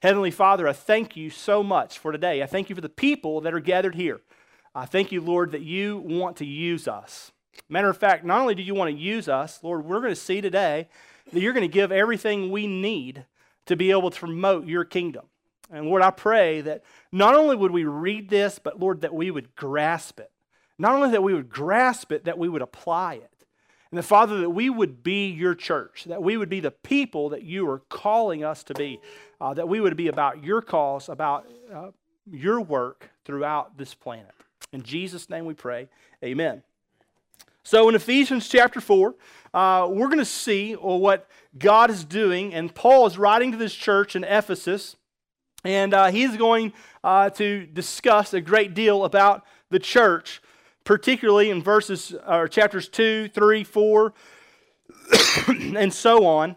Heavenly Father, I thank you so much for today. I thank you for the people that are gathered here. I thank you, Lord, that you want to use us. Matter of fact, not only do you want to use us, Lord, we're going to see today that you're going to give everything we need to be able to promote your kingdom. And Lord, I pray that not only would we read this, but Lord, that we would grasp it. Not only that we would grasp it, that we would apply it. And the Father, that we would be your church, that we would be the people that you are calling us to be, uh, that we would be about your cause, about uh, your work throughout this planet. In Jesus' name we pray. Amen. So in Ephesians chapter 4, uh, we're going to see what God is doing, and Paul is writing to this church in Ephesus, and uh, he's going uh, to discuss a great deal about the church, particularly in verses or chapters 2, 3, 4, and so on.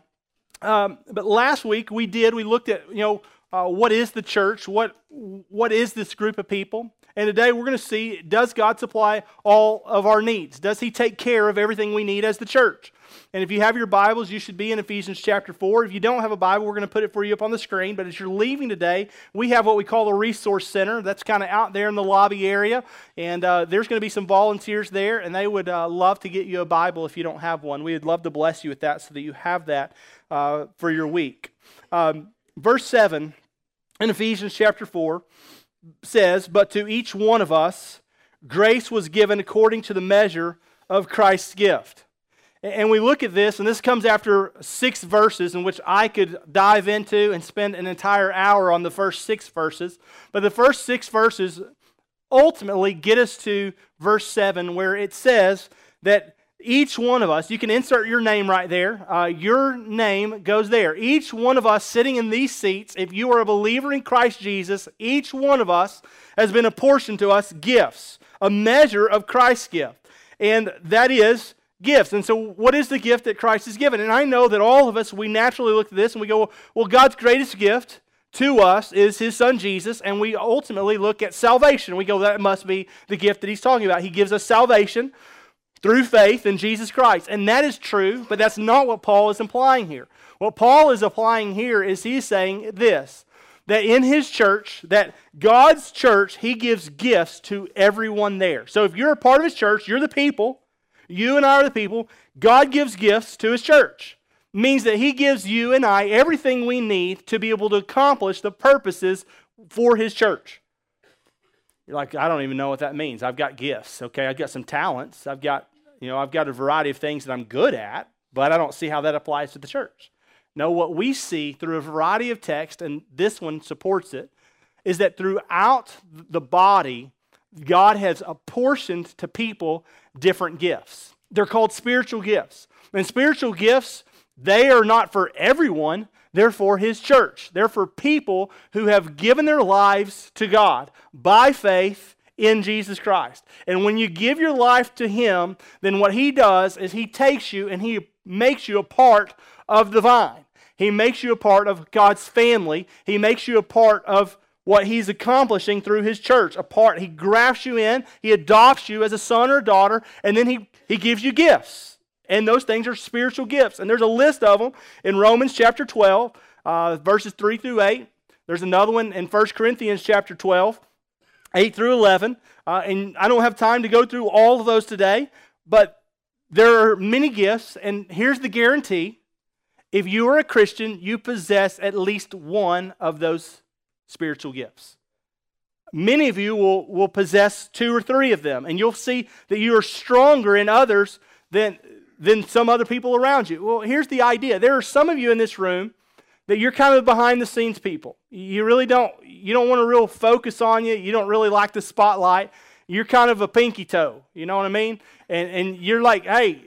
Um, but last week we did, we looked at, you know, uh, what is the church? What, what is this group of people? And today we're going to see does God supply all of our needs? Does He take care of everything we need as the church? And if you have your Bibles, you should be in Ephesians chapter 4. If you don't have a Bible, we're going to put it for you up on the screen. But as you're leaving today, we have what we call a resource center. That's kind of out there in the lobby area. And uh, there's going to be some volunteers there, and they would uh, love to get you a Bible if you don't have one. We would love to bless you with that so that you have that uh, for your week. Um, verse 7 in Ephesians chapter 4 says, But to each one of us, grace was given according to the measure of Christ's gift. And we look at this, and this comes after six verses in which I could dive into and spend an entire hour on the first six verses. But the first six verses ultimately get us to verse 7, where it says that each one of us, you can insert your name right there. Uh, your name goes there. Each one of us sitting in these seats, if you are a believer in Christ Jesus, each one of us has been apportioned to us gifts, a measure of Christ's gift. And that is gifts. And so, what is the gift that Christ has given? And I know that all of us, we naturally look at this and we go, well, God's greatest gift to us is his son Jesus, and we ultimately look at salvation. We go, that must be the gift that he's talking about. He gives us salvation through faith in Jesus Christ. And that is true, but that's not what Paul is implying here. What Paul is applying here is he's saying this that in his church, that God's church, he gives gifts to everyone there. So if you're a part of his church, you're the people, you and I are the people, God gives gifts to his church. It means that he gives you and I everything we need to be able to accomplish the purposes for his church. You're like, I don't even know what that means. I've got gifts, okay? I've got some talents. I've got you know, I've got a variety of things that I'm good at, but I don't see how that applies to the church. No, what we see through a variety of texts, and this one supports it, is that throughout the body, God has apportioned to people different gifts. They're called spiritual gifts. And spiritual gifts, they are not for everyone, they're for His church. They're for people who have given their lives to God by faith in Jesus Christ. And when you give your life to Him, then what He does is He takes you and He makes you a part of the vine. He makes you a part of God's family. He makes you a part of what He's accomplishing through His church. A part, He grafts you in, He adopts you as a son or daughter, and then He, he gives you gifts. And those things are spiritual gifts. And there's a list of them in Romans chapter 12, uh, verses 3 through 8. There's another one in 1 Corinthians chapter 12. 8 through 11. Uh, and I don't have time to go through all of those today, but there are many gifts, and here's the guarantee. If you are a Christian, you possess at least one of those spiritual gifts. Many of you will, will possess two or three of them, and you'll see that you are stronger in others than, than some other people around you. Well, here's the idea there are some of you in this room that you're kind of behind the scenes people. You really don't you don't want to real focus on you. You don't really like the spotlight. You're kind of a pinky toe. You know what I mean? And and you're like, hey,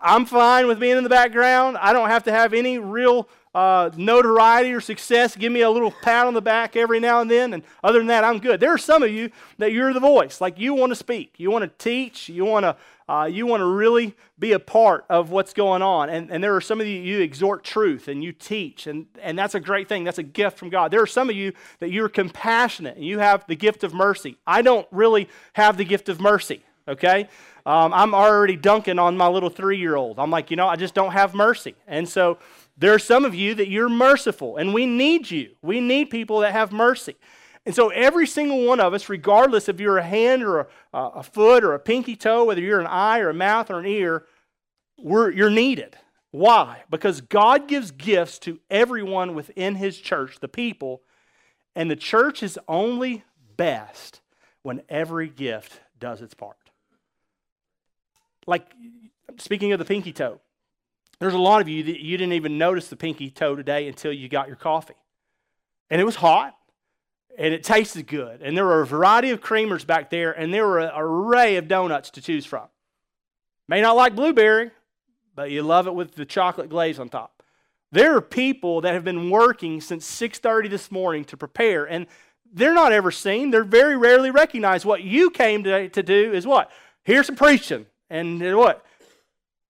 I'm fine with being in the background. I don't have to have any real uh, notoriety or success. Give me a little pat on the back every now and then. And other than that, I'm good. There are some of you that you're the voice. Like you want to speak, you want to teach, you want to uh, you want to really be a part of what's going on. And, and there are some of you, you exhort truth and you teach, and, and that's a great thing. That's a gift from God. There are some of you that you're compassionate and you have the gift of mercy. I don't really have the gift of mercy, okay? Um, I'm already dunking on my little three year old. I'm like, you know, I just don't have mercy. And so There are some of you that you're merciful, and we need you. We need people that have mercy. And so, every single one of us, regardless if you're a hand or a, a foot or a pinky toe, whether you're an eye or a mouth or an ear, we're, you're needed. Why? Because God gives gifts to everyone within His church, the people, and the church is only best when every gift does its part. Like, speaking of the pinky toe, there's a lot of you that you didn't even notice the pinky toe today until you got your coffee. And it was hot, and it tasted good. And there were a variety of creamers back there, and there were an array of donuts to choose from. May not like blueberry, but you love it with the chocolate glaze on top. There are people that have been working since 6:30 this morning to prepare, and they're not ever seen. They're very rarely recognized. What you came to, to do is what? Here's some preaching, and what?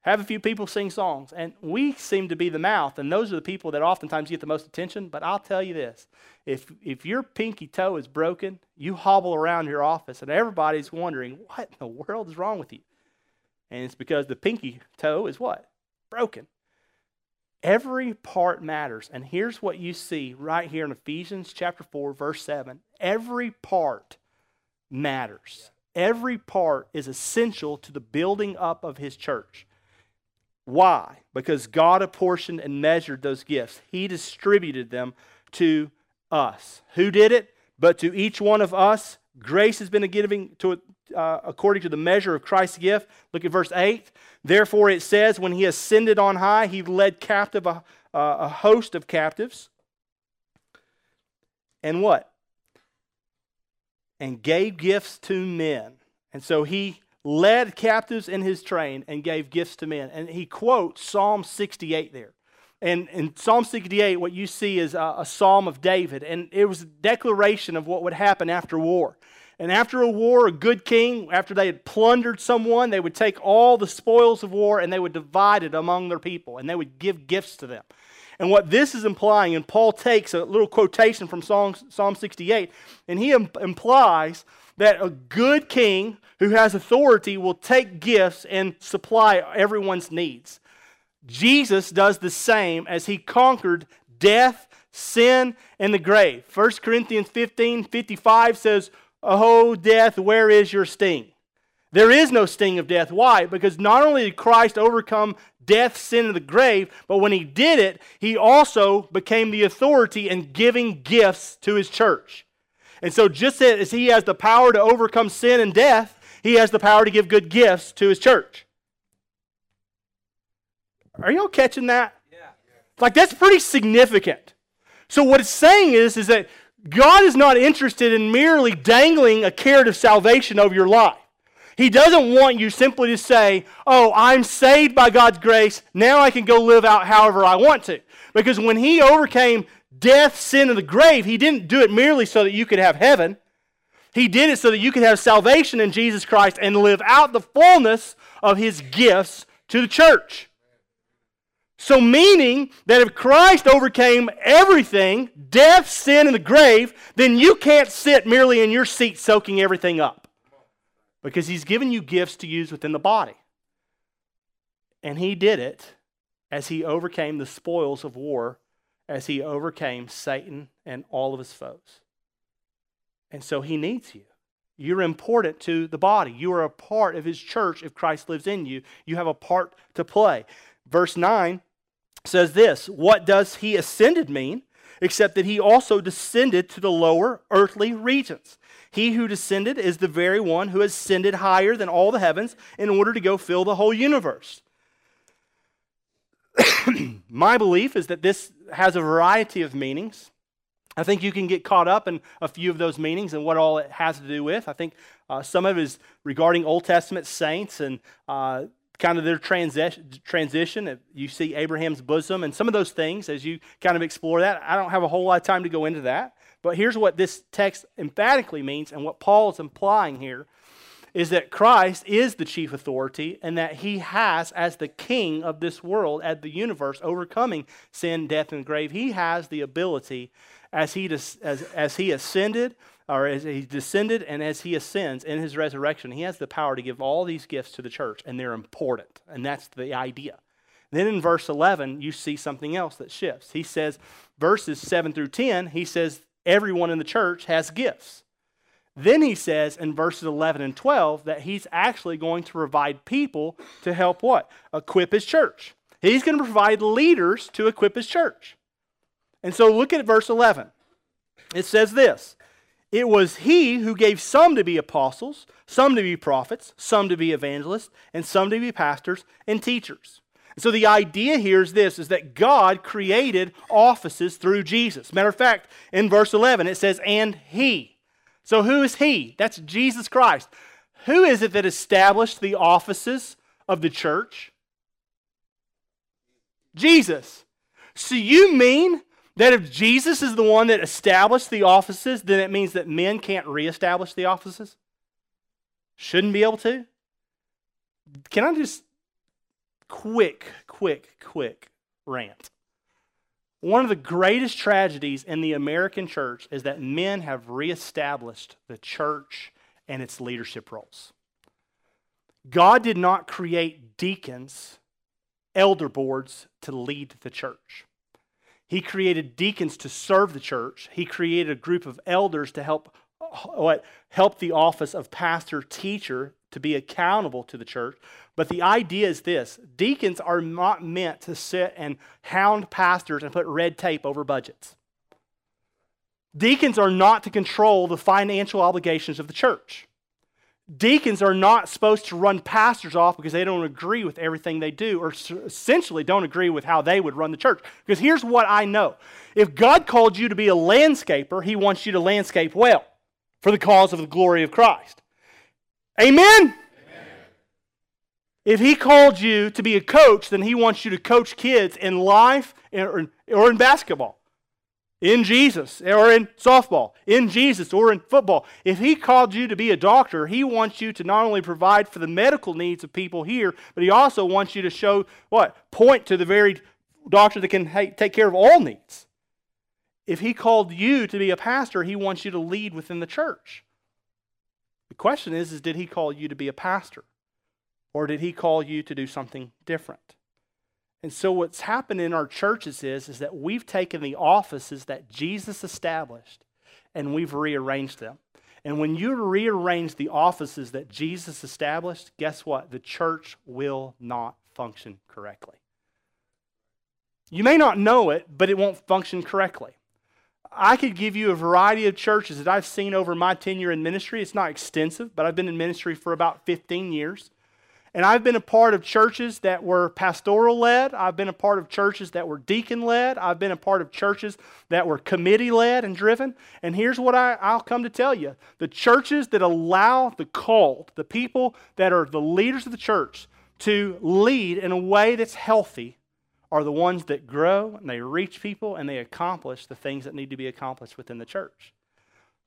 Have a few people sing songs. And we seem to be the mouth, and those are the people that oftentimes get the most attention. But I'll tell you this if, if your pinky toe is broken, you hobble around your office, and everybody's wondering, what in the world is wrong with you? And it's because the pinky toe is what? Broken. Every part matters. And here's what you see right here in Ephesians chapter 4, verse 7. Every part matters. Every part is essential to the building up of his church. Why? Because God apportioned and measured those gifts. He distributed them to us. Who did it? But to each one of us, grace has been given to uh, according to the measure of Christ's gift. Look at verse 8. Therefore, it says, when he ascended on high, he led captive a, a host of captives. And what? And gave gifts to men. And so he led captives in his train and gave gifts to men. And he quotes Psalm 68 there. And in Psalm 68, what you see is a, a, psalm of David. And it was a declaration of what would happen after war. And after a war, a good king, after they had plundered someone, they would take all the spoils of war and they would divide it among their people and they would give gifts to them. And what this is implying, and Paul takes a little quotation from Psalm, Psalm 68, and he implies that a good king who has authority will take gifts and supply everyone's needs. Jesus does the same as he conquered death, sin, and the grave. 1 Corinthians 15 55 says, Oh, death, where is your sting? There is no sting of death. Why? Because not only did Christ overcome death, sin, and the grave, but when he did it, he also became the authority in giving gifts to his church. And so, just as he has the power to overcome sin and death, he has the power to give good gifts to his church. Are y'all catching that? Yeah. Like, that's pretty significant. So, what it's saying is, is that God is not interested in merely dangling a carrot of salvation over your life. He doesn't want you simply to say, Oh, I'm saved by God's grace. Now I can go live out however I want to. Because when He overcame death, sin, and the grave, He didn't do it merely so that you could have heaven. He did it so that you could have salvation in Jesus Christ and live out the fullness of His gifts to the church. So, meaning that if Christ overcame everything, death, sin, and the grave, then you can't sit merely in your seat soaking everything up. Because he's given you gifts to use within the body. And he did it as he overcame the spoils of war, as he overcame Satan and all of his foes. And so he needs you. You're important to the body. You are a part of his church if Christ lives in you. You have a part to play. Verse 9 says this What does he ascended mean? Except that he also descended to the lower earthly regions. He who descended is the very one who ascended higher than all the heavens in order to go fill the whole universe. My belief is that this has a variety of meanings. I think you can get caught up in a few of those meanings and what all it has to do with. I think uh, some of it is regarding Old Testament saints and uh, kind of their transi- transition. You see Abraham's bosom and some of those things as you kind of explore that. I don't have a whole lot of time to go into that. But here's what this text emphatically means and what Paul is implying here is that Christ is the chief authority and that he has, as the king of this world, at the universe, overcoming sin, death, and grave, he has the ability as he, as, as he ascended or as he descended and as he ascends in his resurrection, he has the power to give all these gifts to the church, and they're important. And that's the idea. Then in verse 11, you see something else that shifts. He says, verses 7 through 10, he says, everyone in the church has gifts. Then he says in verses 11 and 12 that he's actually going to provide people to help what? Equip his church. He's going to provide leaders to equip his church. And so look at verse 11. It says this It was he who gave some to be apostles, some to be prophets, some to be evangelists, and some to be pastors and teachers. So the idea here is this is that God created offices through Jesus. Matter of fact, in verse 11 it says and he. So who is he? That's Jesus Christ. Who is it that established the offices of the church? Jesus. So you mean that if Jesus is the one that established the offices, then it means that men can't reestablish the offices? Shouldn't be able to? Can I just quick, quick, quick rant. One of the greatest tragedies in the American church is that men have reestablished the church and its leadership roles. God did not create deacons, elder boards to lead the church. He created deacons to serve the church. He created a group of elders to help what help the office of pastor teacher to be accountable to the church. But the idea is this deacons are not meant to sit and hound pastors and put red tape over budgets. Deacons are not to control the financial obligations of the church. Deacons are not supposed to run pastors off because they don't agree with everything they do, or essentially don't agree with how they would run the church. Because here's what I know if God called you to be a landscaper, He wants you to landscape well for the cause of the glory of Christ. Amen? If he called you to be a coach, then he wants you to coach kids in life or in basketball, in Jesus, or in softball, in Jesus, or in football. If he called you to be a doctor, he wants you to not only provide for the medical needs of people here, but he also wants you to show what? Point to the very doctor that can take care of all needs. If he called you to be a pastor, he wants you to lead within the church. The question is, is did he call you to be a pastor? Or did he call you to do something different? And so what's happened in our churches is, is that we've taken the offices that Jesus established and we've rearranged them. And when you rearrange the offices that Jesus established, guess what? The church will not function correctly. You may not know it, but it won't function correctly. I could give you a variety of churches that I've seen over my tenure in ministry. It's not extensive, but I've been in ministry for about 15 years. And I've been a part of churches that were pastoral led. I've been a part of churches that were deacon led. I've been a part of churches that were committee led and driven. And here's what I, will come to tell you the churches that allow the cult, the people that are the leaders of the church, to lead in a way that's healthy are the ones that grow and they reach people and they accomplish the things that need to be accomplished within the church.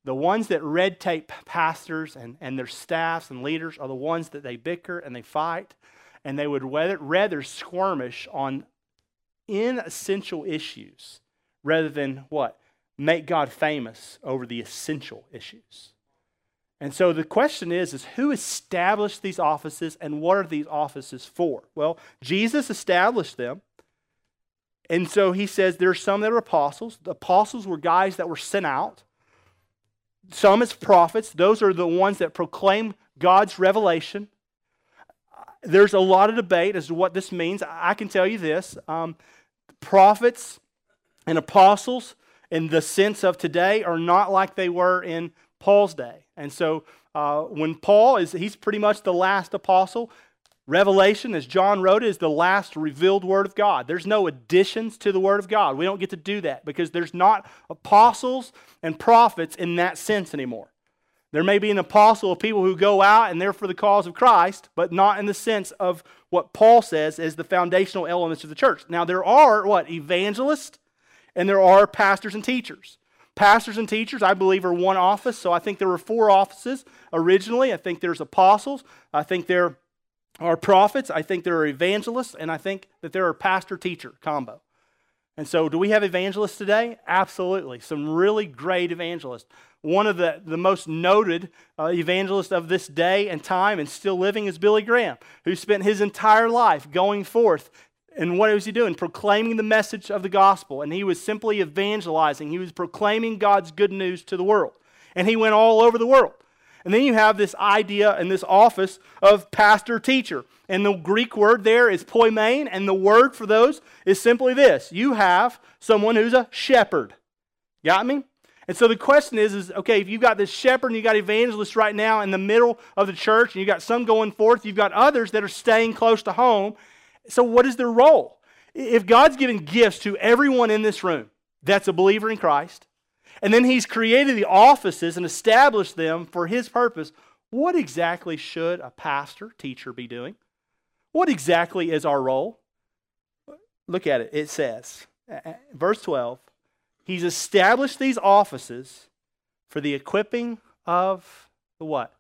The ones that red tape pastors and, and their staffs and leaders are the ones that they bicker and they fight, and they would rather, rather skirmish on inessential issues rather than what? Make God famous over the essential issues. And so the question is, is who established these offices and what are these offices for? Well, Jesus established them. And so he says there are some that are apostles. The apostles were guys that were sent out. Some as prophets. Those are the ones that proclaim God's revelation. There's a lot of debate as to what this means. I can tell you this um, prophets and apostles, in the sense of today, are not like they were in Paul's day. And so uh, when Paul is, he's pretty much the last apostle. Revelation, as John wrote, is the last revealed Word of God. There's no additions to the Word of God. We don't get to do that because there's not apostles and prophets in that sense anymore. There may be an apostle of people who go out and they're for the cause of Christ, but not in the sense of what Paul says as the foundational elements of the church. Now, there are what? Evangelists and there are pastors and teachers. Pastors and teachers, I believe, are one office. So I think there were four offices originally. I think there's apostles. I think there are prophets, I think there are evangelists, and I think that there are pastor teacher combo. And so, do we have evangelists today? Absolutely. Some really great evangelists. One of the, the most noted uh, evangelists of this day and time and still living is Billy Graham, who spent his entire life going forth And what was he doing? Proclaiming the message of the gospel. And he was simply evangelizing. He was proclaiming God's good news to the world. And he went all over the world. And then you have this idea and this office of pastor teacher. And the Greek word there is poimen, and the word for those is simply this you have someone who's a shepherd. Got me? And so the question is, is okay, if you've got this shepherd and you've got evangelists right now in the middle of the church, and you've got some going forth, you've got others that are staying close to home. So what is their role? If God's given gifts to everyone in this room that's a believer in Christ, and then He's created the offices and established them for His purpose, what exactly should a pastor, teacher be doing? What exactly is our role? Look at it. It says, verse 12, He's established these offices for the equipping of the what?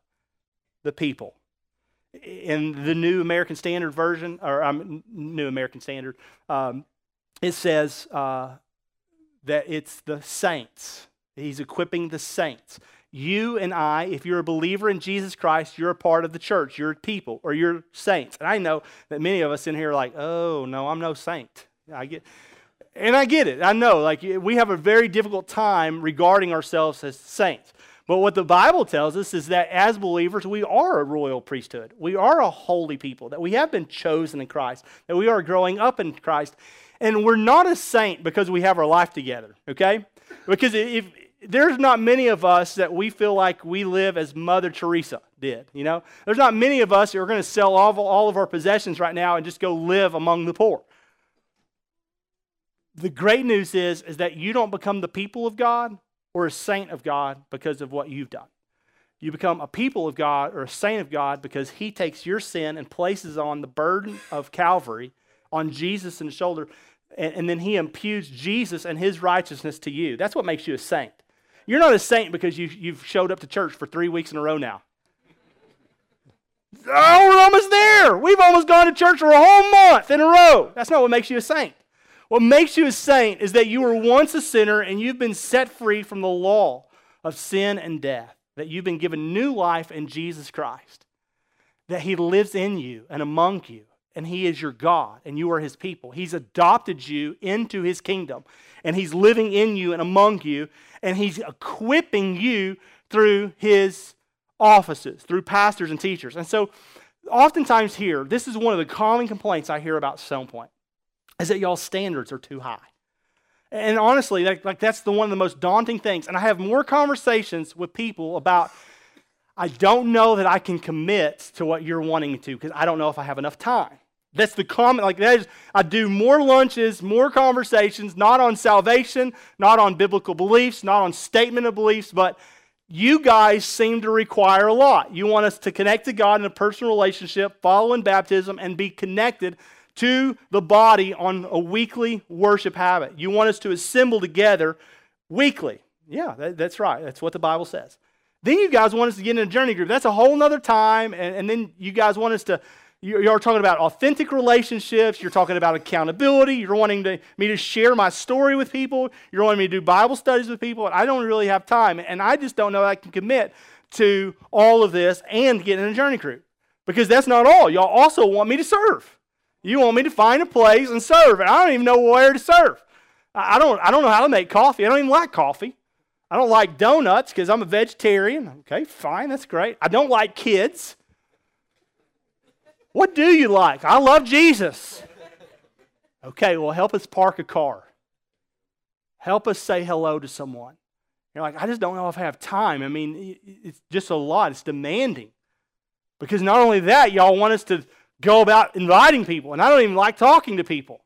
The people. In the New American Standard Version, or um, New American Standard, um, it says uh, that it's the saints. He's equipping the saints. You and I, if you're a believer in Jesus Christ, you're a part of the church. You're people or you're saints. And I know that many of us in here are like, oh, no, I'm no saint. I get, and I get it. I know, like, we have a very difficult time regarding ourselves as saints. But what the Bible tells us is that as believers, we are a royal priesthood. We are a holy people, that we have been chosen in Christ, that we are growing up in Christ. And we're not a saint because we have our life together, okay? Because if there's not many of us that we feel like we live as Mother Teresa did, you know? There's not many of us who are going to sell all of, all of our possessions right now and just go live among the poor the great news is, is that you don't become the people of God or a saint of God because of what you've done. You become a people of God or a saint of God because He takes your sin and places on the burden of Calvary on Jesus shoulder, and, and then He imputes Jesus and His righteousness to you. That's what makes you a saint. You're not a saint because you, you've showed up to church for three weeks in a row now. Oh, we're almost there. We've almost gone to church for a whole month in a row. That's not what makes you a saint. What makes you a saint is that you were once a sinner and you've been set free from the law of sin and death, that you've been given new life in Jesus Christ, that He lives in you and among you, and He is your God and you are His people. He's adopted you into His kingdom, and He's living in you and among you, and He's equipping you through His offices, through pastors and teachers. And so, oftentimes here, this is one of the common complaints I hear about Stone Point is that y'all's standards are too high. And honestly, like that's the one of the most daunting things. And I have more conversations with people about I don't know that I can commit to what you're wanting to because I don't know if I have enough time. That's the comment. Like that is, I do more lunches, more conversations, not on salvation, not on biblical beliefs, not on statement of beliefs, but you guys seem to require a lot. You want us to connect to God in a personal relationship, follow in baptism, and be connected to the body on a weekly worship habit. You want us to assemble together weekly. Yeah, that, that's right. That's what the Bible says. Then you guys want us to get in a journey group. That's a whole nother time. And, and then you guys want us to, you're talking about authentic relationships. You're talking about accountability. You're wanting to, me to share my story with people. You're wanting me to do Bible studies with people. And I don't really have time. And I just don't know I can commit to all of this and get in a journey group. Because that's not all. Y'all also want me to serve. You want me to find a place and serve. And I don't even know where to serve. I don't, I don't know how to make coffee. I don't even like coffee. I don't like donuts because I'm a vegetarian. Okay, fine, that's great. I don't like kids. What do you like? I love Jesus. Okay, well, help us park a car. Help us say hello to someone. You're like, I just don't know if I have time. I mean, it's just a lot, it's demanding. Because not only that, y'all want us to go about inviting people, and I don't even like talking to people.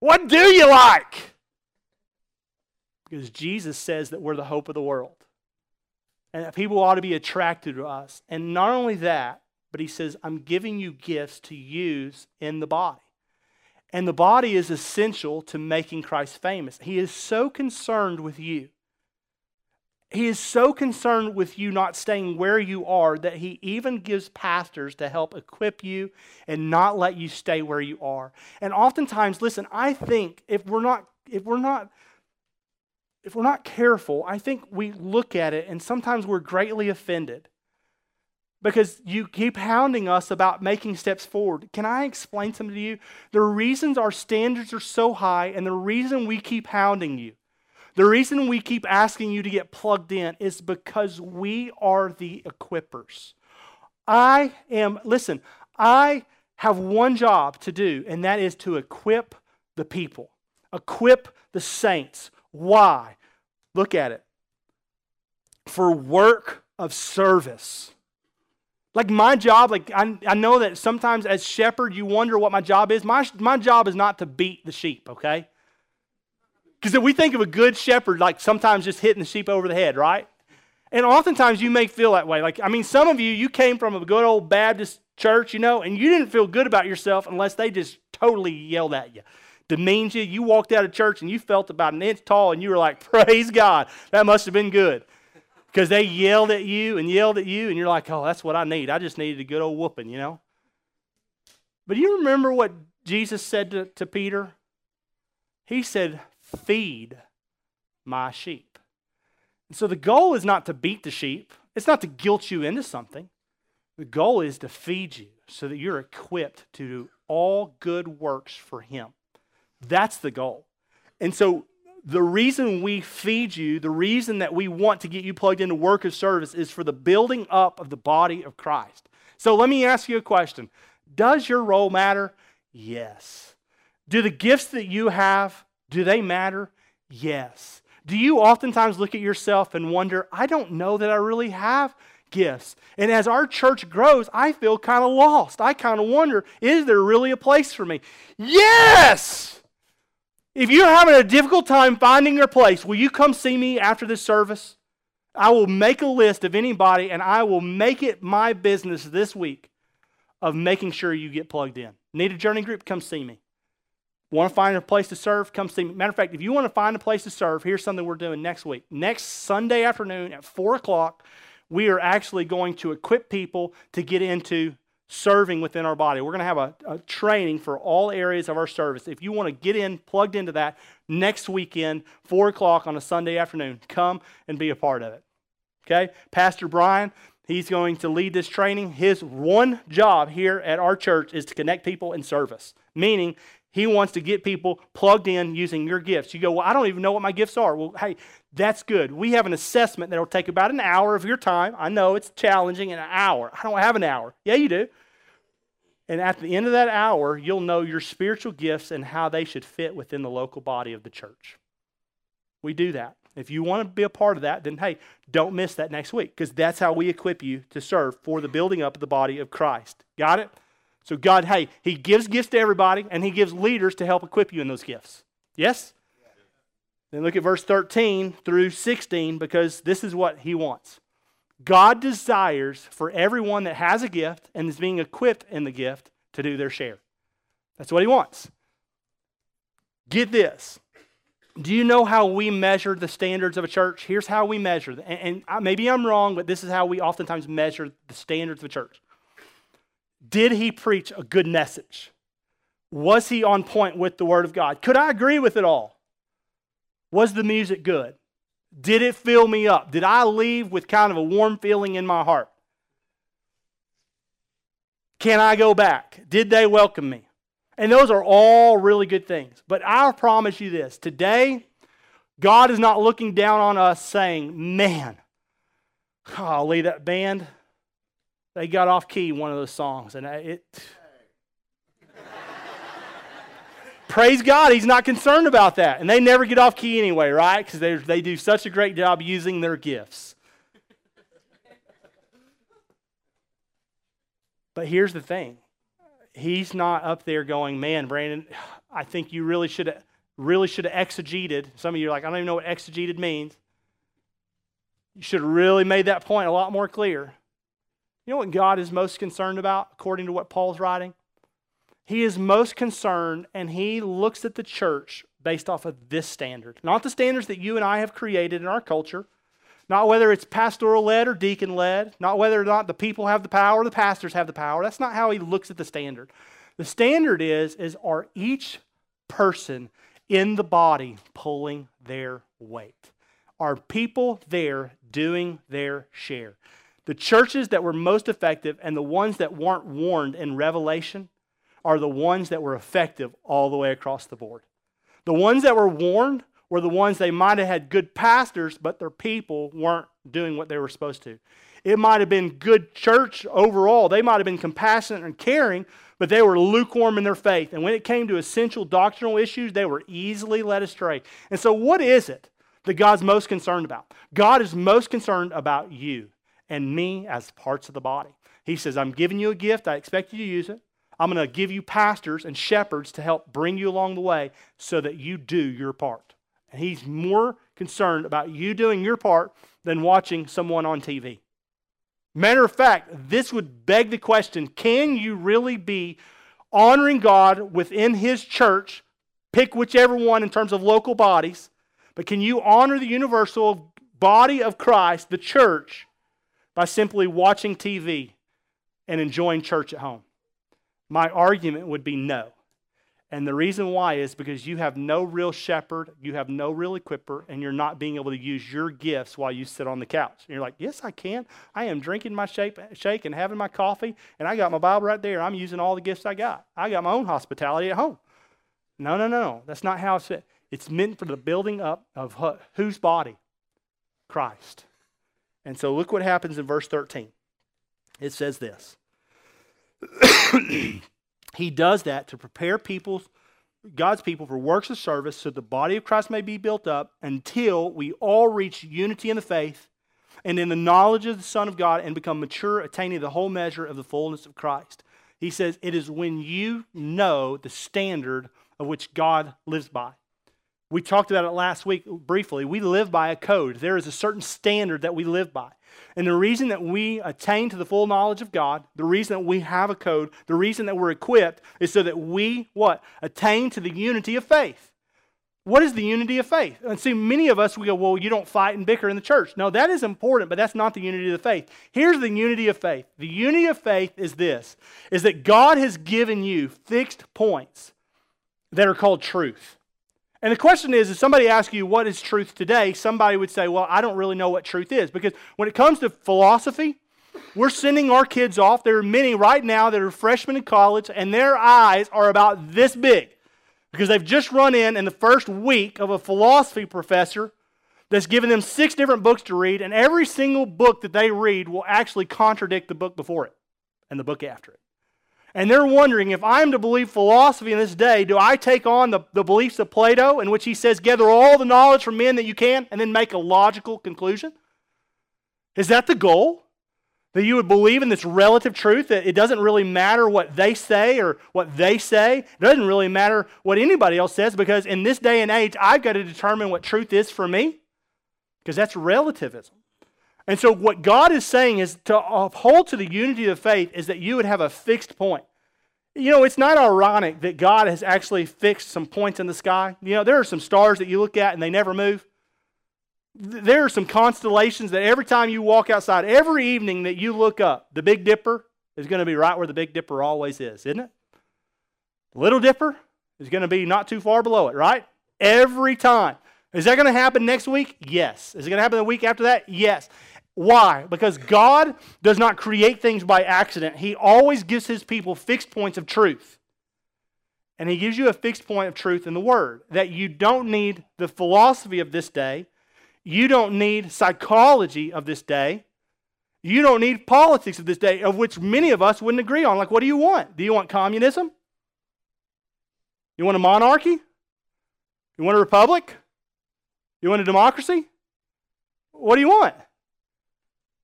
What do you like? Because Jesus says that we're the hope of the world and that people ought to be attracted to us. And not only that, but he says, I'm giving you gifts to use in the body. And the body is essential to making Christ famous. He is so concerned with you he is so concerned with you not staying where you are that he even gives pastors to help equip you and not let you stay where you are. And oftentimes, listen, I think if we're not if we're not if we're not careful, I think we look at it and sometimes we're greatly offended because you keep hounding us about making steps forward. Can I explain something to you? The reasons our standards are so high and the reason we keep hounding you, the reason we keep asking you to get plugged in is because we are the equippers. I am, listen, I have one job to do, and that is to equip the people, equip the saints. Why? Look at it. For work of service. Like my job, like I, I know that sometimes as shepherd you wonder what my job is. My, my job is not to beat the sheep, okay? Because we think of a good shepherd, like sometimes just hitting the sheep over the head, right? And oftentimes you may feel that way. Like, I mean, some of you, you came from a good old Baptist church, you know, and you didn't feel good about yourself unless they just totally yelled at you, demeaned you. You walked out of church and you felt about an inch tall and you were like, praise God, that must have been good because they yelled at you and yelled at you, and you're like, oh, that's what I need. I just needed a good old whooping, you know? But you remember what Jesus said to, to Peter? He said, feed my sheep. And so the goal is not to beat the sheep, it's not to guilt you into something. The goal is to feed you so that you're equipped to do all good works for Him. That's the goal. And so the reason we feed you, the reason that we want to get you plugged into work of service is for the building up of the body of Christ. So let me ask you a question Does your role matter? Yes. Do the gifts that you have, do they matter? Yes. Do you oftentimes look at yourself and wonder, I don't know that I really have gifts. And as our church grows, I feel kind of lost. I kind of wonder, is there really a place for me? Yes! If you're having a difficult time finding your place, will you come see me after this service? I will make a list of anybody and I will make it my business this week of making sure you get plugged in. Need a journey group? Come see me. Want to find a place to serve? Come see me. Matter of fact, if you want to find a place to serve, here's something we're doing next week. Next Sunday afternoon at 4 o'clock, we are actually going to equip people to get into serving within our body. We're going to have a, a, training for all areas of our service. If you want to get in, plugged into that next weekend, 4 o'clock on a Sunday afternoon, come and be a part of it. Okay? Pastor Brian, he's going to lead this training. His one job here at our church is to connect people in service, meaning he wants to get people plugged in using your gifts. You go, Well, I don't even know what my gifts are. Well, hey, that's good. We have an assessment that will take about an hour of your time. I know it's challenging in an hour. I don't have an hour. Yeah, you do. And at the end of that hour, you'll know your spiritual gifts and how they should fit within the local body of the church. We do that. If you want to be a part of that, then hey, don't miss that next week because that's how we equip you to serve for the building up of the body of Christ. Got it? So, God, hey, He gives gifts to everybody and He gives leaders to help equip you in those gifts. Yes? Then look at verse 13 through 16 because this is what He wants. God desires for everyone that has a gift and is being equipped in the gift to do their share. That's what he wants. Get this. Do you know how we measure the standards of a church? Here's how we measure them. And, maybe I'm wrong, but this is how we oftentimes measure the standards of a church. Did he preach a good message? Was he on point with the Word of God? Could I agree with it all? Was the music good? Did it fill me up? Did I leave with kind of a warm feeling in my heart? Can I go back? Did they welcome me? And those are all really good things. But I promise you this today, God is not looking down on us saying, man, golly, that band, they got off key one of those songs. And it, praise God, he's not concerned about that. And they never get off key anyway, right? Because they, they do such a great job using their gifts. But here's the thing he's not up there going, man, Brandon, I think you really should have really should have exegeted. Some of you are like, I don't even know what exegeted means. You should have really made that point a lot more clear. You know what God is most concerned about, according to what Paul's writing? He is most concerned and he looks at the church based off of this standard. Not the standards that you and I have created in our culture, not whether it's pastoral led or deacon led, not whether or not the people have the power or the pastors have the power. That's not how he looks at the standard. The standard is is are each person in the body pulling their weight? Are people there doing their share? The churches that were most effective and the ones that weren't warned in Revelation are the ones that were effective all the way across the board. The ones that were warned were the ones they might have had good pastors, but their people weren't doing what they were supposed to. It might have been good church overall. They might have been compassionate and caring, but they were lukewarm in their faith. And when it came to essential doctrinal issues, they were easily led astray. And so, what is it that God's most concerned about? God is most concerned about you and me as parts of the body. He says, I'm giving you a gift. I expect you to use it. I'm going to give you pastors and shepherds to help bring you along the way so that you do your part. And he's more concerned about you doing your part than watching someone on TV. Matter of fact, this would beg the question can you really be honoring God within His church? Pick whichever one in terms of local bodies, but can you honor the universal body of Christ, the church, by simply watching TV and enjoying church at home? My argument would be no. And the reason why is because you have no real shepherd, you have no real equiper, and you're not being able to use your gifts while you sit on the couch. And you're like, yes, I can. I am drinking my shake, and having my coffee, and I got my Bible right there. I'm using all the gifts I got. I got my own hospitality at home. No, no, no. That's not how it's It's meant for the building up of whose body? Christ. And so look what happens in verse 13. It says this. He does that to prepare people, God's people for works of service so the body of Christ may be built up until we all reach unity in the faith and in the knowledge of the Son of God and become mature, attaining the whole measure of the fullness of Christ. He says, It is when you know the standard of which God lives by. We talked about it last week briefly. We live by a code. There is a certain standard that we live by. And the reason that we attain to the full knowledge of God, the reason that we have a code, the reason that we're equipped is so that we what? Attain to the unity of faith. What is the unity of faith? And see, many of us, we go, well, you don't fight and bicker in the church. No, that is important, but that's not the unity of the faith. Here's the unity of faith. The unity of faith is this, is that God has given you fixed points that are called truth. And the question is, if somebody asks you what is truth today, somebody would say, well, I don't really know what truth is. Because when it comes to philosophy, we're sending our kids off. There are many right now that are freshmen in college, and their eyes are about this big because they've just run in in the first week of a philosophy professor that's given them six different books to read, and every single book that they read will actually contradict the book before it and the book after it. And they're wondering if I'm to believe philosophy in this day, do I take on the, the beliefs of Plato, in which he says, gather all the knowledge from men that you can, and then make a logical conclusion? Is that the goal? That you would believe in this relative truth that it doesn't really matter what they say or what they say. It doesn't really matter what anybody else says because in this day and age, I've got to determine what truth is for me because that's relativism. And so, what God is saying is to uphold to the unity of faith is that you would have a fixed point. You know, it's not ironic that God has actually fixed some points in the sky. You know, there are some stars that you look at and they never move. There are some constellations that every time you walk outside, every evening that you look up, the Big Dipper is going to be right where the Big Dipper always is, isn't it? Little Dipper is going to be not too far below it, right? Every time. Is that going to happen next week? Yes. Is it going to happen the week after that? Yes. Why? Because God does not create things by accident. He always gives his people fixed points of truth. And he gives you a fixed point of truth in the Word that you don't need the philosophy of this day, you don't need psychology of this day, you don't need politics of this day, of which many of us wouldn't agree on. Like, what do you want? Do you want communism? You want a monarchy? You want a republic? You want a democracy? What do you want?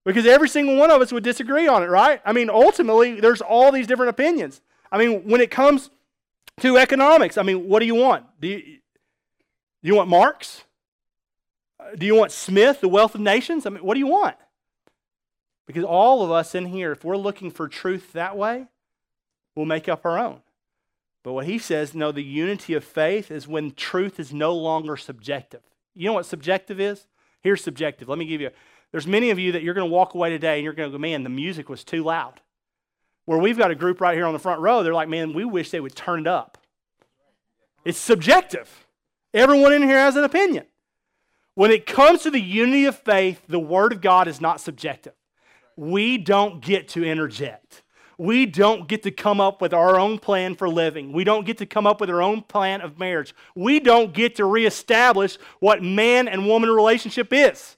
Because every single one of us would disagree on it, right? I mean, ultimately, there's all these different opinions. I mean, when it comes to economics, I mean, what do you want? Do you, do you want Marx? Uh, do you want Smith, The Wealth of Nations? I mean, what do you want? Because all of us in here, if we're looking for truth that way, we'll make up our own. But what he says, no, the unity of faith is when truth is no longer subjective. You know what subjective is? Here's subjective. Let me give you there's many of you that you're going to walk away today and you're going to go, man, the music was too loud. Where we've got a group right here on the front row, they're like, man, we wish they would turn it up. It's subjective. Everyone in here has an opinion. When it comes to the unity of faith, the Word of God is not subjective. We don't get to interject. We don't get to come up with our own plan for living. We don't get to come up with our own plan of marriage. We don't get to reestablish what man and woman relationship is.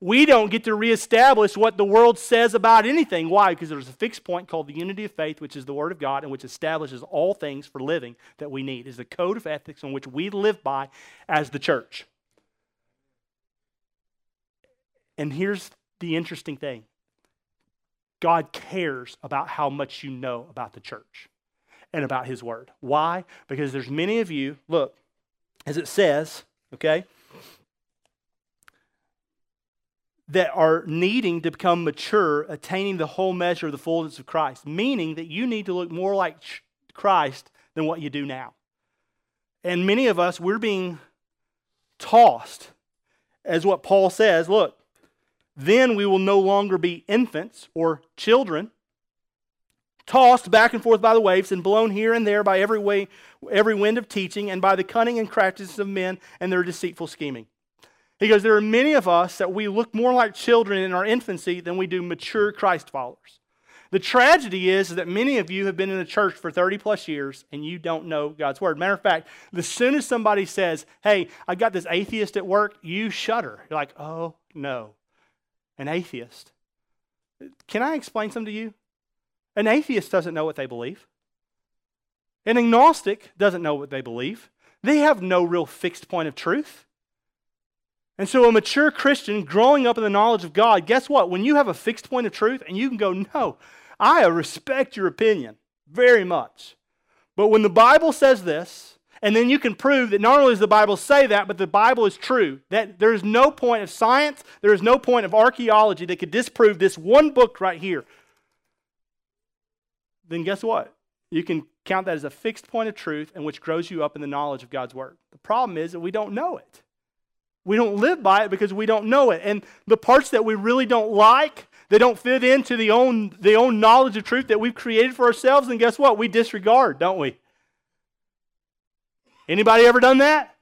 We don't get to reestablish what the world says about anything. Why? Because there's a fixed point called the unity of faith, which is the Word of God, and which establishes all things for living that we need. Is the code of ethics on which we live by as the church. And here's the interesting thing God cares about how much you know about the church and about His Word. Why? Because there's many of you, look, as it says, okay, that are needing to become mature, attaining the whole measure of the fullness of Christ, meaning that you need to look more like Christ than what you do now. And many of us, we're being tossed, as what Paul says look, then we will no longer be infants or children, tossed back and forth by the waves and blown here and there by every, way, every wind of teaching and by the cunning and craftiness of men and their deceitful scheming. He goes, There are many of us that we look more like children in our infancy than we do mature Christ followers. The tragedy is, that many of you have been in the church for 30 plus years and you don't know God's word. Matter of fact, as soon as somebody says, Hey, I got this atheist at work, you shudder. You're like, Oh, no, an atheist. Can I explain something to you? An atheist doesn't know what they believe. An agnostic doesn't know what they believe. They have no real fixed point of truth. And so, a mature Christian growing up in the knowledge of God, guess what? When you have a fixed point of truth and you can go, no, I respect your opinion very much. But when the Bible says this, and then you can prove that not only does the Bible say that, but the Bible is true, that there is no point of science, there is no point of archaeology that could disprove this one book right here, then guess what? You can count that as a fixed point of truth and which grows you up in the knowledge of God's Word. The problem is that we don't know it. We don't live by it because we don't know it. And the parts that we really don't like, they don't fit into the own, the own knowledge of truth that we've created for ourselves. And guess what? We disregard, don't we? Anybody ever done that?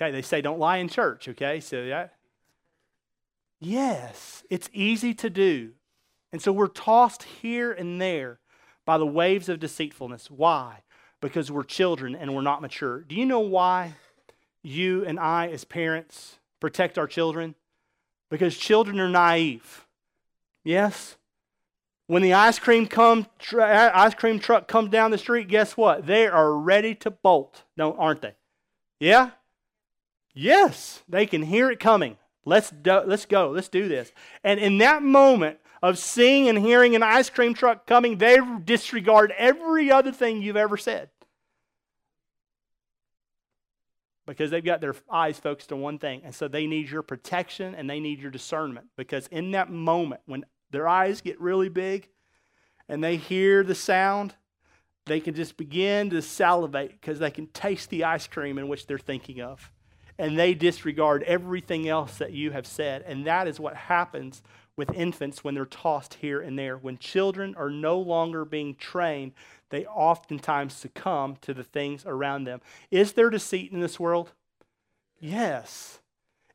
Okay, they say don't lie in church, okay? So that Yes, it's easy to do. And so we're tossed here and there by the waves of deceitfulness. Why? Because we're children and we're not mature. Do you know why? You and I, as parents, protect our children? Because children are naive. Yes? When the ice cream come ice cream truck comes down the street, guess what? They are ready to bolt, don't aren't they? Yeah? Yes, they can hear it coming. Let's do, let's go. Let's do this. And in that moment of seeing and hearing an ice cream truck coming, they disregard every other thing you've ever said because they've got their eyes focused on one thing. And so they need your protection and they need your discernment because in that moment, when their eyes get really big and they hear the sound, they can just begin to salivate because they can taste the ice cream in which they're thinking of. And they disregard everything else that you have said. And that is what happens with infants when they're tossed here and there. When children are no longer being trained they oftentimes succumb to the things around them. Is there deceit in this world? Yes.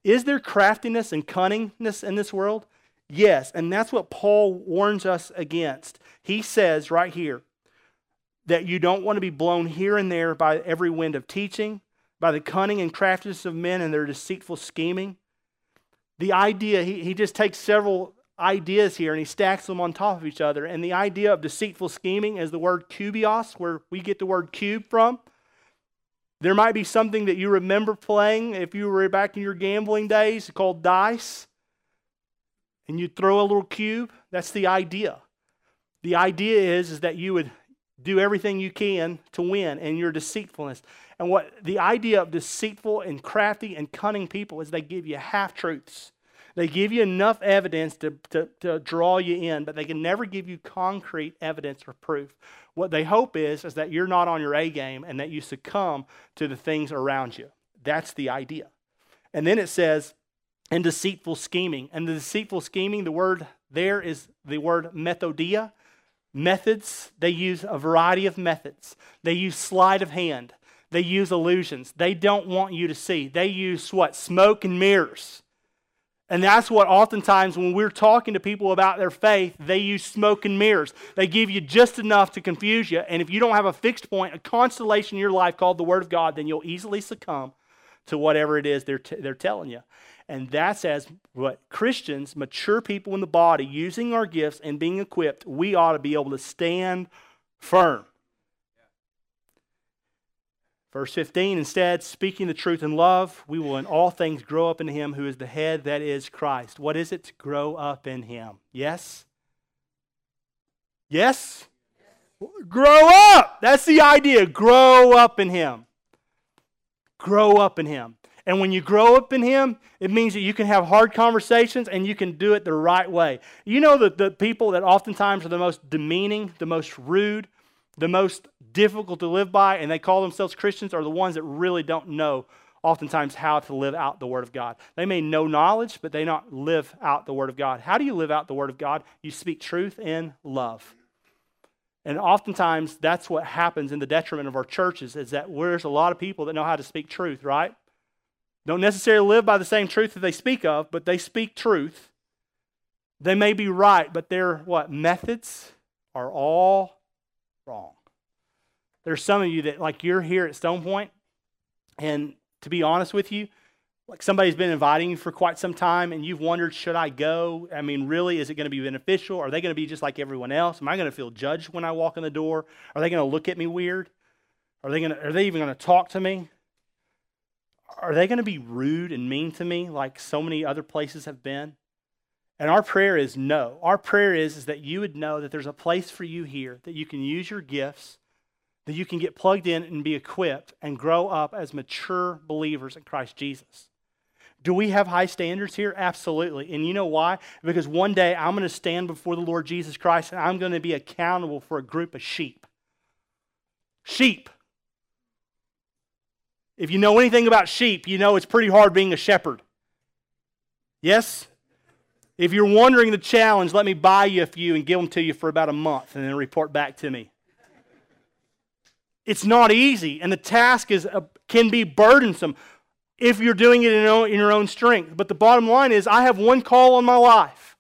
Is there craftiness and cunningness in this world? Yes. And that's what Paul warns us against. He says right here that you don't want to be blown here and there by every wind of teaching, by the cunning and craftiness of men and their deceitful scheming. The idea, he, he just takes several ideas here and he stacks them on top of each other. And the idea of deceitful scheming is the word kubios, where we get the word cube from. There might be something that you remember playing if you were back in your gambling days called dice. And you throw a little cube. That's the idea. The idea is, is that you would do everything you can to win in your deceitfulness. And what the idea of deceitful and crafty and cunning people is they give you half truths. They give you enough evidence to, to, to draw you in, but they can never give you concrete evidence or proof. What they hope is, is that you're not on your A game and that you succumb to the things around you. That's the idea. And then it says, and deceitful scheming. And the deceitful scheming, the word there is the word methodia. Methods, they use a variety of methods. They use sleight of hand. They use illusions. They don't want you to see. They use what? Smoke and mirrors And that's what oftentimes when we're talking to people about their faith, they use smoke and mirrors. They give you just enough to confuse you. And if you don't have a fixed point, a constellation in your life called the Word of God, then you'll easily succumb to whatever it is they're, t- they're telling you. And that's as what Christians, mature people in the body, using our gifts and being equipped, we ought to be able to stand firm. Verse 15, instead, speaking the truth in love, we will in all things grow up in him who is the head, that is Christ. What is it to grow up in him? Yes? Yes? Grow up! That's the idea. Grow up in him. Grow up in him. And when you grow up in Him, it means that you can have hard conversations and you can do it the right way. You know that the people that oftentimes are the most demeaning, the most rude, the most difficult to live by, and they call themselves Christians, are the ones that really don't know oftentimes how to live out the Word of God. They may know knowledge, but they not live out the Word of God. How do you live out the Word of God? You speak truth in love. And oftentimes that's what happens in the detriment of our churches is that there's a lot of people that know how to speak truth, right? Don't necessarily live by the same truth that they speak of, but they speak truth. They may be right, but their what methods are all wrong. There's some of you that like you're here at Stone Point, and to be honest with you, like somebody's been inviting you for quite some time and you've wondered should i go? I mean really is it going to be beneficial? Are they going to be just like everyone else? Am i going to feel judged when i walk in the door? Are they going to look at me weird? Are they going to are they even going to talk to me? Are they going to be rude and mean to me like so many other places have been? And our prayer is no. Our prayer is, is that you would know that there's a place for you here, that you can use your gifts, that you can get plugged in and be equipped and grow up as mature believers in Christ Jesus. Do we have high standards here? Absolutely. And you know why? Because one day I'm going to stand before the Lord Jesus Christ and I'm going to be accountable for a group of sheep. Sheep. If you know anything about sheep, you know it's pretty hard being a shepherd. Yes? If you're wondering the challenge, let me buy you a few and give them to you for about a month and then report back to me. It's not easy, and the task is, uh, can be burdensome if you're doing it in, in your own strength. But the bottom line is, I have one call on my life.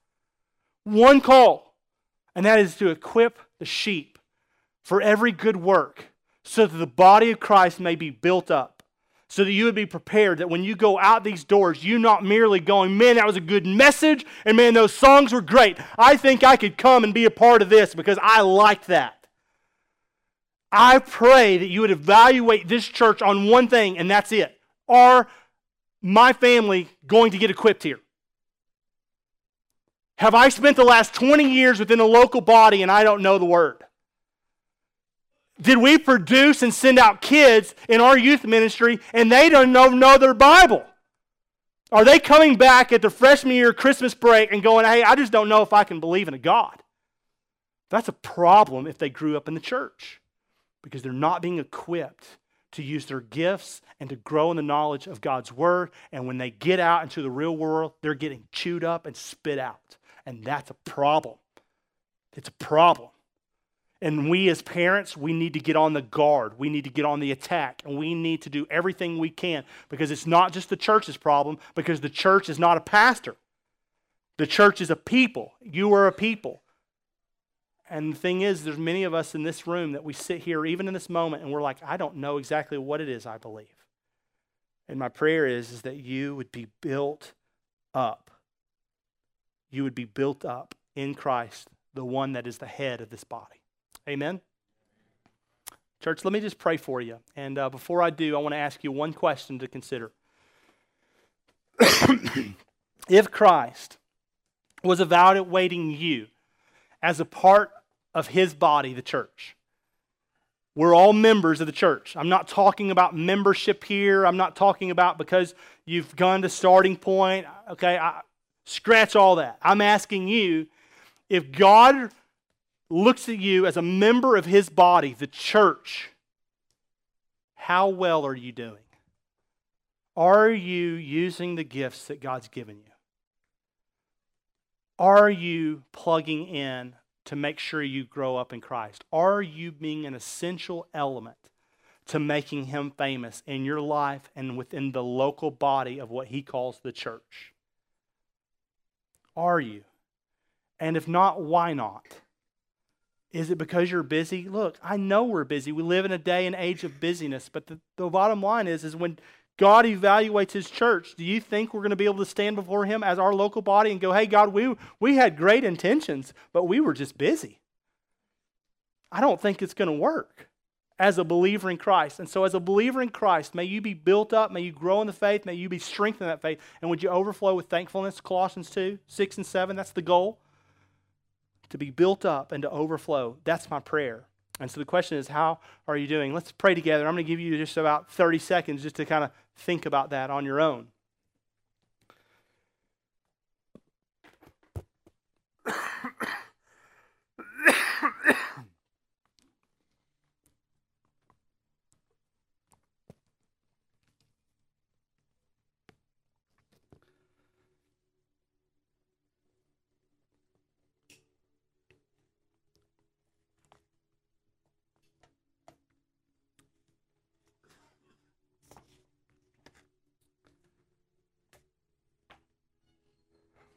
One call, and that is to equip the sheep for every good work so that the body of Christ may be built up so that you would be prepared that when you go out these doors, you're not merely going, man, that was a good message, and man, those songs were great. I think I could come and be a part of this because I like that. I pray that you would evaluate this church on one thing, and that's it. Are my family going to get equipped here? Have I spent the last 20 years within a local body and I don't know the word? Did we produce and send out kids in our youth ministry and they don't know, know their Bible? Are they coming back at the freshman year Christmas break and going, hey, I just don't know if I can believe in a God? That's a problem if they grew up in the church because they're not being equipped to use their gifts and to grow in the knowledge of God's word. And when they get out into the real world, they're getting chewed up and spit out. And that's a problem. It's a problem. And we as parents, we need to get on the guard. We need to get on the attack. And we need to do everything we can because it's not just the church's problem, because the church is not a pastor. The church is a people. You are a people. And the thing is, there's many of us in this room that we sit here, even in this moment, and we're like, I don't know exactly what it is I believe. And my prayer is, is that you would be built up. You would be built up in Christ, the one that is the head of this body. Amen? Church, let me just pray for you. And uh, before I do, I want to ask you one question to consider. if Christ was evaluating you as a part of his body, the church, we're all members of the church. I'm not talking about membership here. I'm not talking about because you've gone to starting point. Okay, I, scratch all that. I'm asking you if God looks at you as a member of his body, the church, how well are you doing? Are you using the gifts that God's given you? Are you plugging in to make sure you grow up in Christ? Are you being an essential element to making him famous in your life and within the local body of what he calls the church? Are you? And if not, why not? Is it because you're busy? Look, I know we're busy. We live in a day and age of busyness, but the, the bottom line is, is when God evaluates his church, do you think we're going to be able to stand before him as our local body and go, hey, God, we, we had great intentions, but we were just busy? I don't think it's going to work as a believer in Christ. And so, as a believer in Christ, may you be built up, may you grow in the faith, may you be strengthened in that faith, and would you overflow with thankfulness? Colossians 2 6 and 7, that's the goal. To be built up and to overflow. That's my prayer. And so the question is, how are you doing? Let's pray together. I'm going to give you just about 30 seconds just to kind of think about that on your own.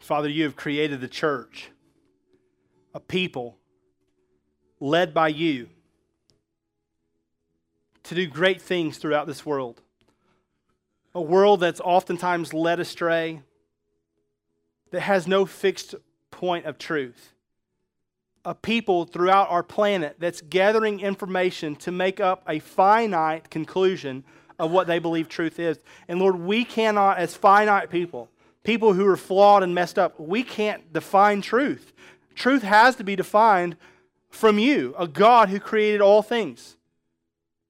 Father, you have created the church, a people led by you to do great things throughout this world. A world that's oftentimes led astray, that has no fixed point of truth. A people throughout our planet that's gathering information to make up a finite conclusion of what they believe truth is. And Lord, we cannot, as finite people, people who are flawed and messed up, we can't define truth. Truth has to be defined from you, a God who created all things.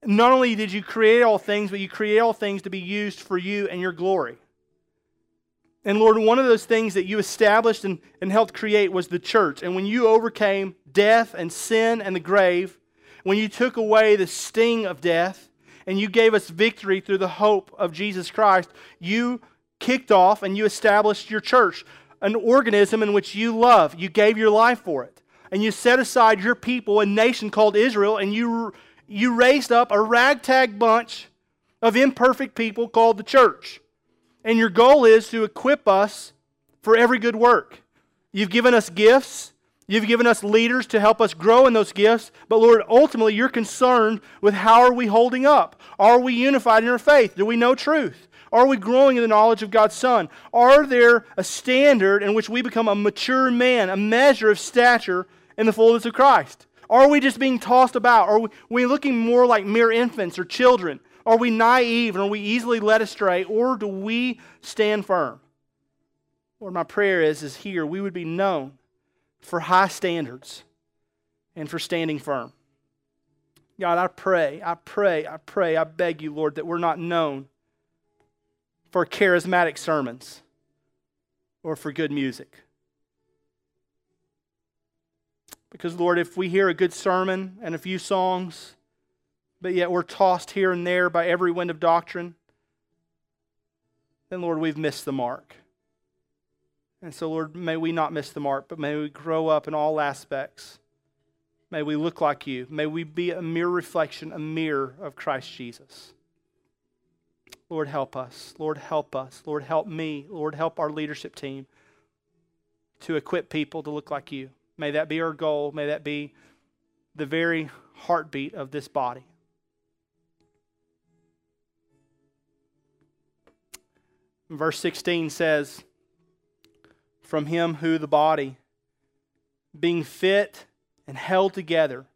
Not only did you create all things, but you create all things to be used for you and your glory. And Lord, one of those things that you established and, and helped create was the church. And when you overcame death and sin and the grave, when you took away the sting of death, and you gave us victory through the hope of Jesus Christ, you kicked off and you established your church, an organism in which you love. You gave your life for it. And you set aside your people, a nation called Israel, and you, you raised up a ragtag bunch of imperfect people called the church. And your goal is to equip us for every good work. You've given us gifts. You've given us leaders to help us grow in those gifts. But Lord, ultimately, you're concerned with how are we holding up? Are we unified in our faith? Do we know truth? Are we growing in the knowledge of God's Son? Are there a standard in which we become a mature man, a measure of stature in the fullness of Christ? Are we just being tossed about? Are we looking more like mere infants or children? Are we naive and are we easily led astray? Or do we stand firm? Lord, my prayer is, is here we would be known for high standards and for standing firm. God, I pray, I pray, I pray, I beg you, Lord, that we're not known for charismatic sermons or for good music. Because, Lord, if we hear a good sermon and a few songs, but yet we're tossed here and there by every wind of doctrine, then, Lord, we've missed the mark. And so, Lord, may we not miss the mark, but may we grow up in all aspects. May we look like you. May we be a mere reflection, a mirror of Christ Jesus. Lord, help us. Lord, help us. Lord, help me. Lord, help our leadership team to equip people to look like you. May that be our goal. May that be the very heartbeat of this body. Verse 16 says, From him who the body, being fit and held together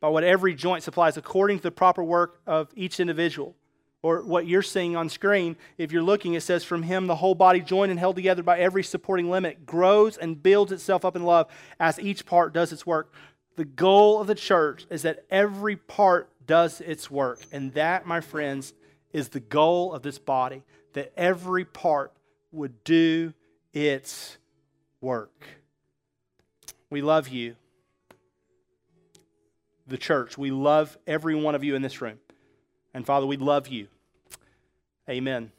by what every joint supplies, according to the proper work of each individual or what you're seeing on screen, if you're looking, it says, From him the whole body, joined and held together by every supporting limit, grows and builds itself up in love as each part does its work. The goal of the church is that every part does its work. And that, my friends, is the goal of this body, that every part would do its work. We love you, the church. We love every one of you in this room. And Father, we love you. Amen.